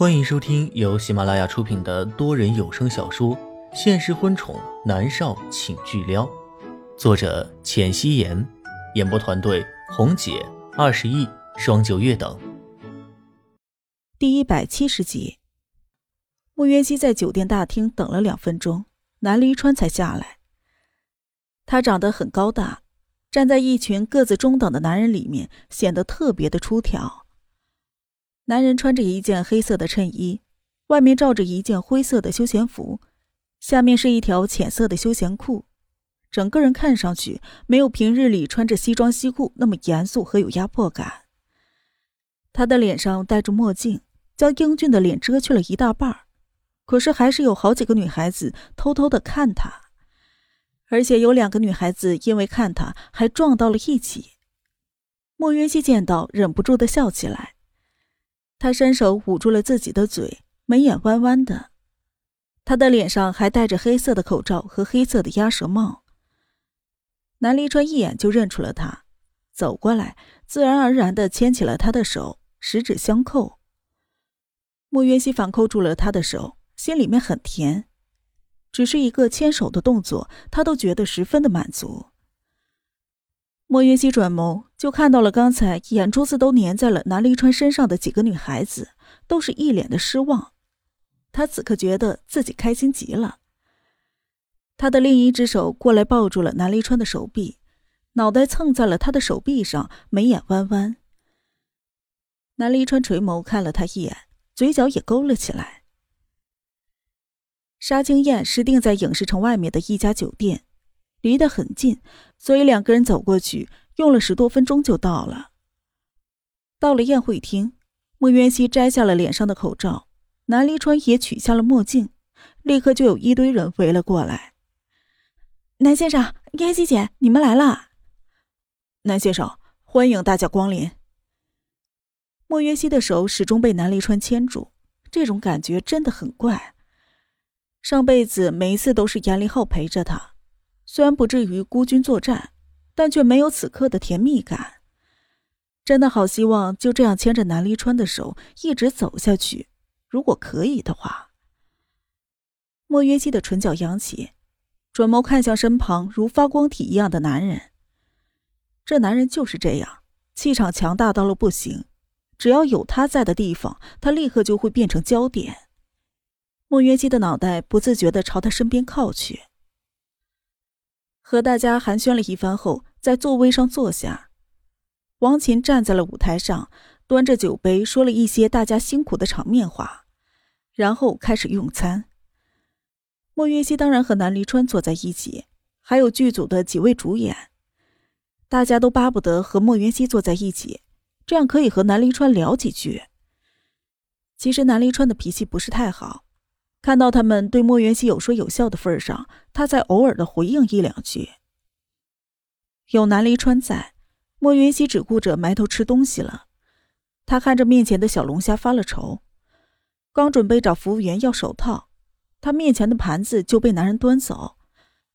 欢迎收听由喜马拉雅出品的多人有声小说《现实婚宠男少请巨撩》，作者：浅汐颜，演播团队：红姐、二十亿、双九月等。第一百七十集，穆渊熙在酒店大厅等了两分钟，南离川才下来。他长得很高大，站在一群个子中等的男人里面，显得特别的出挑。男人穿着一件黑色的衬衣，外面罩着一件灰色的休闲服，下面是一条浅色的休闲裤，整个人看上去没有平日里穿着西装西裤那么严肃和有压迫感。他的脸上戴着墨镜，将英俊的脸遮去了一大半可是还是有好几个女孩子偷偷的看他，而且有两个女孩子因为看他还撞到了一起。莫渊熙见到，忍不住的笑起来。他伸手捂住了自己的嘴，眉眼弯弯的。他的脸上还戴着黑色的口罩和黑色的鸭舌帽。南离川一眼就认出了他，走过来，自然而然的牵起了他的手，十指相扣。莫渊熙反扣住了他的手，心里面很甜，只是一个牵手的动作，他都觉得十分的满足。莫云熙转眸，就看到了刚才眼珠子都粘在了南离川身上的几个女孩子，都是一脸的失望。他此刻觉得自己开心极了。他的另一只手过来抱住了南离川的手臂，脑袋蹭在了他的手臂上，眉眼弯弯。南离川垂眸看了他一眼，嘴角也勾了起来。沙清燕是定在影视城外面的一家酒店。离得很近，所以两个人走过去用了十多分钟就到了。到了宴会厅，莫渊熙摘下了脸上的口罩，南离川也取下了墨镜，立刻就有一堆人围了过来。南先生、渊熙姐，你们来了。南先生，欢迎大家光临。莫渊熙的手始终被南离川牵住，这种感觉真的很怪。上辈子每一次都是严立浩陪着他。虽然不至于孤军作战，但却没有此刻的甜蜜感。真的好希望就这样牵着南离川的手一直走下去，如果可以的话。莫约西的唇角扬起，转眸看向身旁如发光体一样的男人。这男人就是这样，气场强大到了不行，只要有他在的地方，他立刻就会变成焦点。莫约西的脑袋不自觉地朝他身边靠去。和大家寒暄了一番后，在座位上坐下。王琴站在了舞台上，端着酒杯说了一些大家辛苦的场面话，然后开始用餐。莫云熙当然和南离川坐在一起，还有剧组的几位主演，大家都巴不得和莫云熙坐在一起，这样可以和南离川聊几句。其实南离川的脾气不是太好。看到他们对莫元熙有说有笑的份上，他才偶尔的回应一两句。有南离川在，莫元熙只顾着埋头吃东西了。他看着面前的小龙虾发了愁，刚准备找服务员要手套，他面前的盘子就被男人端走，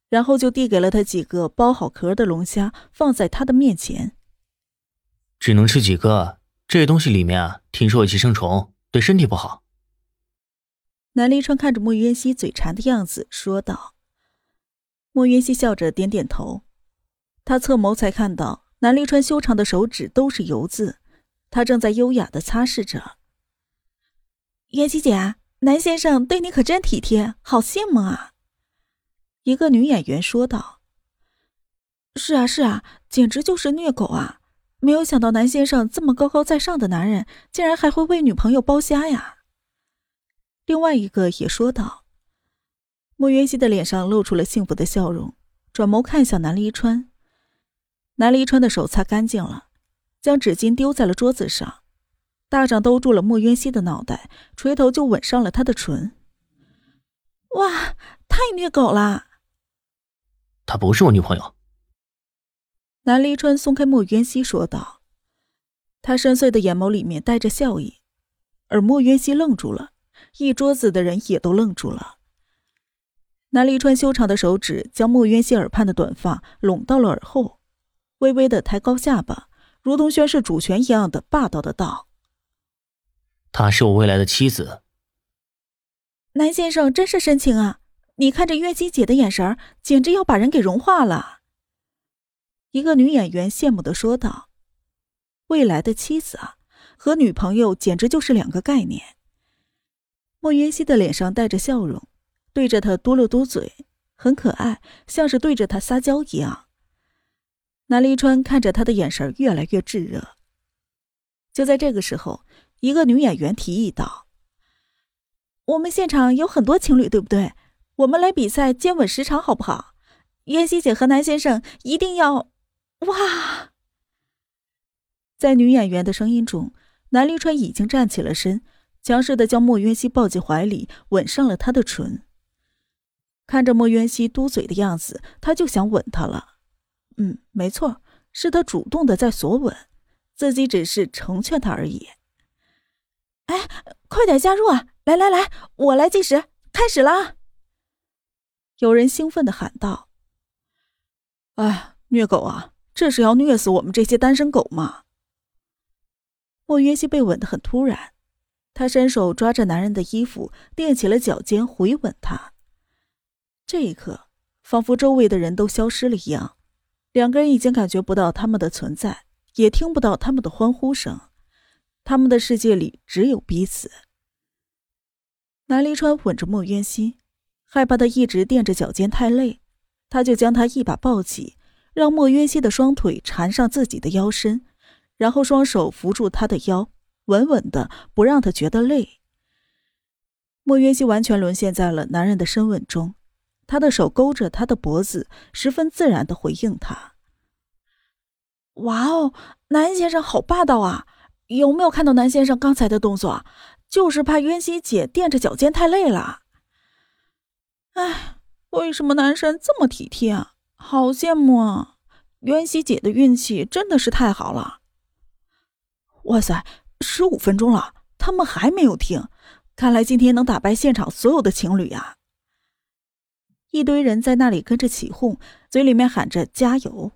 然后就递给了他几个剥好壳的龙虾，放在他的面前。只能吃几个，这东西里面啊，听说有寄生虫，对身体不好。南离川看着莫渊熙嘴馋的样子，说道：“莫渊熙笑着点点头。他侧眸才看到南离川修长的手指都是油渍，他正在优雅的擦拭着。渊熙姐，南先生对你可真体贴，好羡慕啊！”一个女演员说道。“是啊，是啊，简直就是虐狗啊！没有想到南先生这么高高在上的男人，竟然还会为女朋友剥虾呀！”另外一个也说道：“莫云熙的脸上露出了幸福的笑容，转眸看向南离川。南离川的手擦干净了，将纸巾丢在了桌子上，大掌兜住了莫云熙的脑袋，垂头就吻上了他的唇。哇，太虐狗了！她不是我女朋友。”南离川松开莫云熙说道，他深邃的眼眸里面带着笑意，而莫云熙愣住了。一桌子的人也都愣住了。南离川修长的手指将莫渊熙耳畔的短发拢到了耳后，微微的抬高下巴，如同宣誓主权一样的霸道的道：“她是我未来的妻子。南先生真是深情啊！你看这月姬姐的眼神，简直要把人给融化了。一个女演员羡慕的说道：“未来的妻子啊，和女朋友简直就是两个概念。”莫云熙的脸上带着笑容，对着他嘟了嘟嘴，很可爱，像是对着他撒娇一样。南离川看着他的眼神越来越炙热。就在这个时候，一个女演员提议道：“我们现场有很多情侣，对不对？我们来比赛接吻时长，好不好？渊熙姐和南先生一定要……”哇！在女演员的声音中，南离川已经站起了身，强势的将莫渊熙抱进怀里，吻上了他的唇。看着莫渊熙嘟嘴的样子，他就想吻她了。嗯，没错，是他主动的在索吻，自己只是成全他而已。哎，快点加入啊！来来来，我来计时，开始了！有人兴奋的喊道：“哎，虐狗啊！”这是要虐死我们这些单身狗吗？莫云熙被吻得很突然，他伸手抓着男人的衣服，踮起了脚尖回吻他。这一刻，仿佛周围的人都消失了一样，两个人已经感觉不到他们的存在，也听不到他们的欢呼声，他们的世界里只有彼此。南离川吻着莫渊熙，害怕他一直垫着脚尖太累，他就将他一把抱起。让莫渊熙的双腿缠上自己的腰身，然后双手扶住他的腰，稳稳的不让他觉得累。莫渊熙完全沦陷在了男人的深吻中，他的手勾着他的脖子，十分自然的回应他。哇哦，南先生好霸道啊！有没有看到南先生刚才的动作？就是怕渊熙姐垫着脚尖太累了。哎，为什么男神这么体贴啊？好羡慕啊！渊熙姐的运气真的是太好了。哇塞，十五分钟了，他们还没有停，看来今天能打败现场所有的情侣啊！一堆人在那里跟着起哄，嘴里面喊着加油。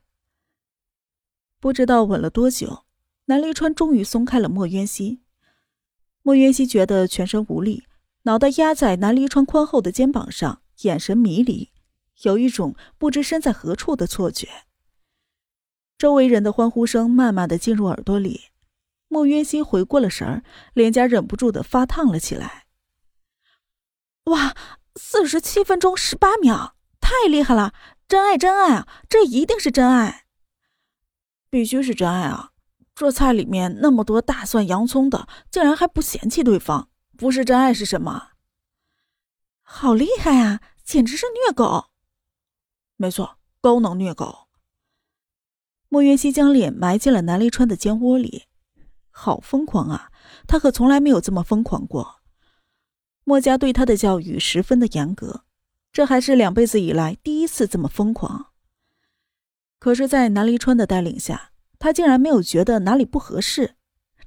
不知道吻了多久，南离川终于松开了莫渊熙。莫渊熙觉得全身无力，脑袋压在南离川宽厚的肩膀上，眼神迷离。有一种不知身在何处的错觉。周围人的欢呼声慢慢的进入耳朵里，莫渊熙回过了神儿，脸颊忍不住的发烫了起来。哇，四十七分钟十八秒，太厉害了！真爱，真爱啊！这一定是真爱，必须是真爱啊！这菜里面那么多大蒜、洋葱的，竟然还不嫌弃对方，不是真爱是什么？好厉害啊！简直是虐狗！没错，高能虐狗。莫云熙将脸埋进了南离川的肩窝里，好疯狂啊！他可从来没有这么疯狂过。墨家对他的教育十分的严格，这还是两辈子以来第一次这么疯狂。可是，在南离川的带领下，他竟然没有觉得哪里不合适，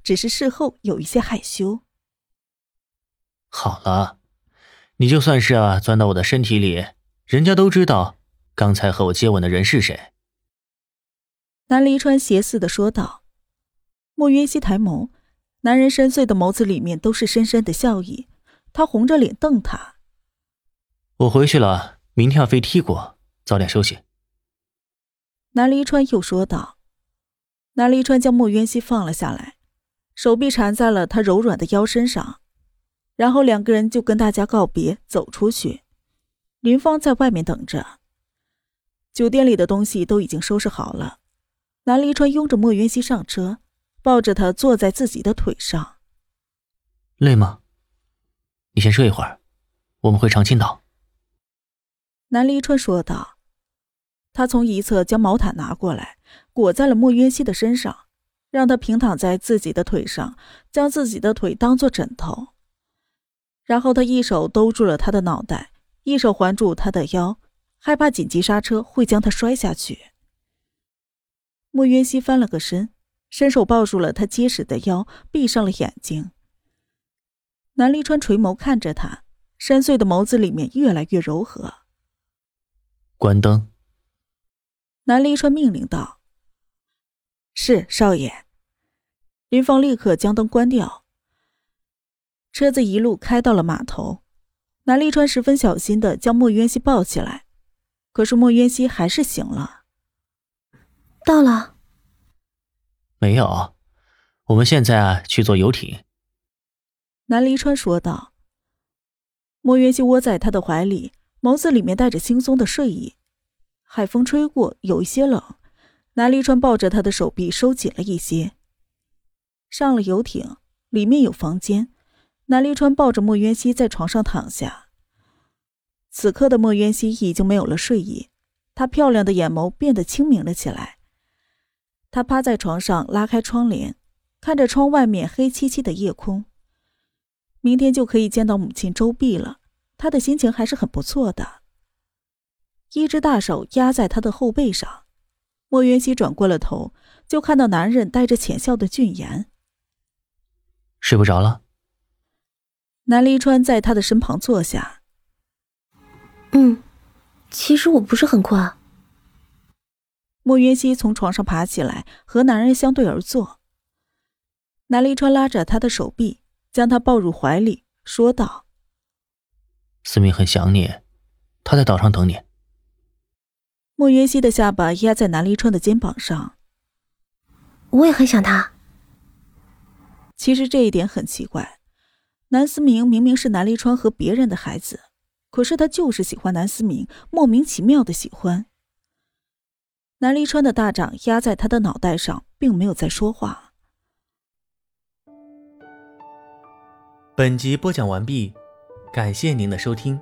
只是事后有一些害羞。好了，你就算是啊钻到我的身体里，人家都知道。刚才和我接吻的人是谁？南离川邪肆的说道。莫云熙抬眸，男人深邃的眸子里面都是深深的笑意。他红着脸瞪他。我回去了，明天要飞踢国，早点休息。南离川又说道。南离川将莫云熙放了下来，手臂缠在了他柔软的腰身上，然后两个人就跟大家告别，走出去。林芳在外面等着。酒店里的东西都已经收拾好了，南离川拥着莫云熙上车，抱着他坐在自己的腿上。累吗？你先睡一会儿，我们回长青岛。南离川说道。他从一侧将毛毯拿过来，裹在了莫云熙的身上，让他平躺在自己的腿上，将自己的腿当做枕头。然后他一手兜住了他的脑袋，一手环住他的腰。害怕紧急刹车会将他摔下去。莫云熙翻了个身，伸手抱住了他结实的腰，闭上了眼睛。南离川垂眸看着他，深邃的眸子里面越来越柔和。关灯。南离川命令道：“是少爷。”林芳立刻将灯关掉。车子一路开到了码头，南立川十分小心的将莫渊熙抱起来，可是莫渊熙还是醒了。到了。没有，我们现在啊去坐游艇。南离川说道。莫渊熙窝在他的怀里，眸子里面带着轻松的睡意。海风吹过，有一些冷。南离川抱着他的手臂收紧了一些。上了游艇，里面有房间。南离川抱着莫渊熙在床上躺下。此刻的莫渊熙已经没有了睡意，她漂亮的眼眸变得清明了起来。她趴在床上，拉开窗帘，看着窗外面黑漆漆的夜空。明天就可以见到母亲周碧了，他的心情还是很不错的。一只大手压在他的后背上，莫云熙转过了头，就看到男人带着浅笑的俊颜。睡不着了。南离川在他的身旁坐下。嗯，其实我不是很困。莫云熙从床上爬起来，和男人相对而坐。南离川拉着她的手臂。将她抱入怀里，说道：“思明很想你，他在岛上等你。”莫云熙的下巴压在南离川的肩膀上。我也很想他。其实这一点很奇怪，南思明明明是南离川和别人的孩子，可是他就是喜欢南思明，莫名其妙的喜欢。南离川的大掌压在他的脑袋上，并没有再说话。本集播讲完毕，感谢您的收听。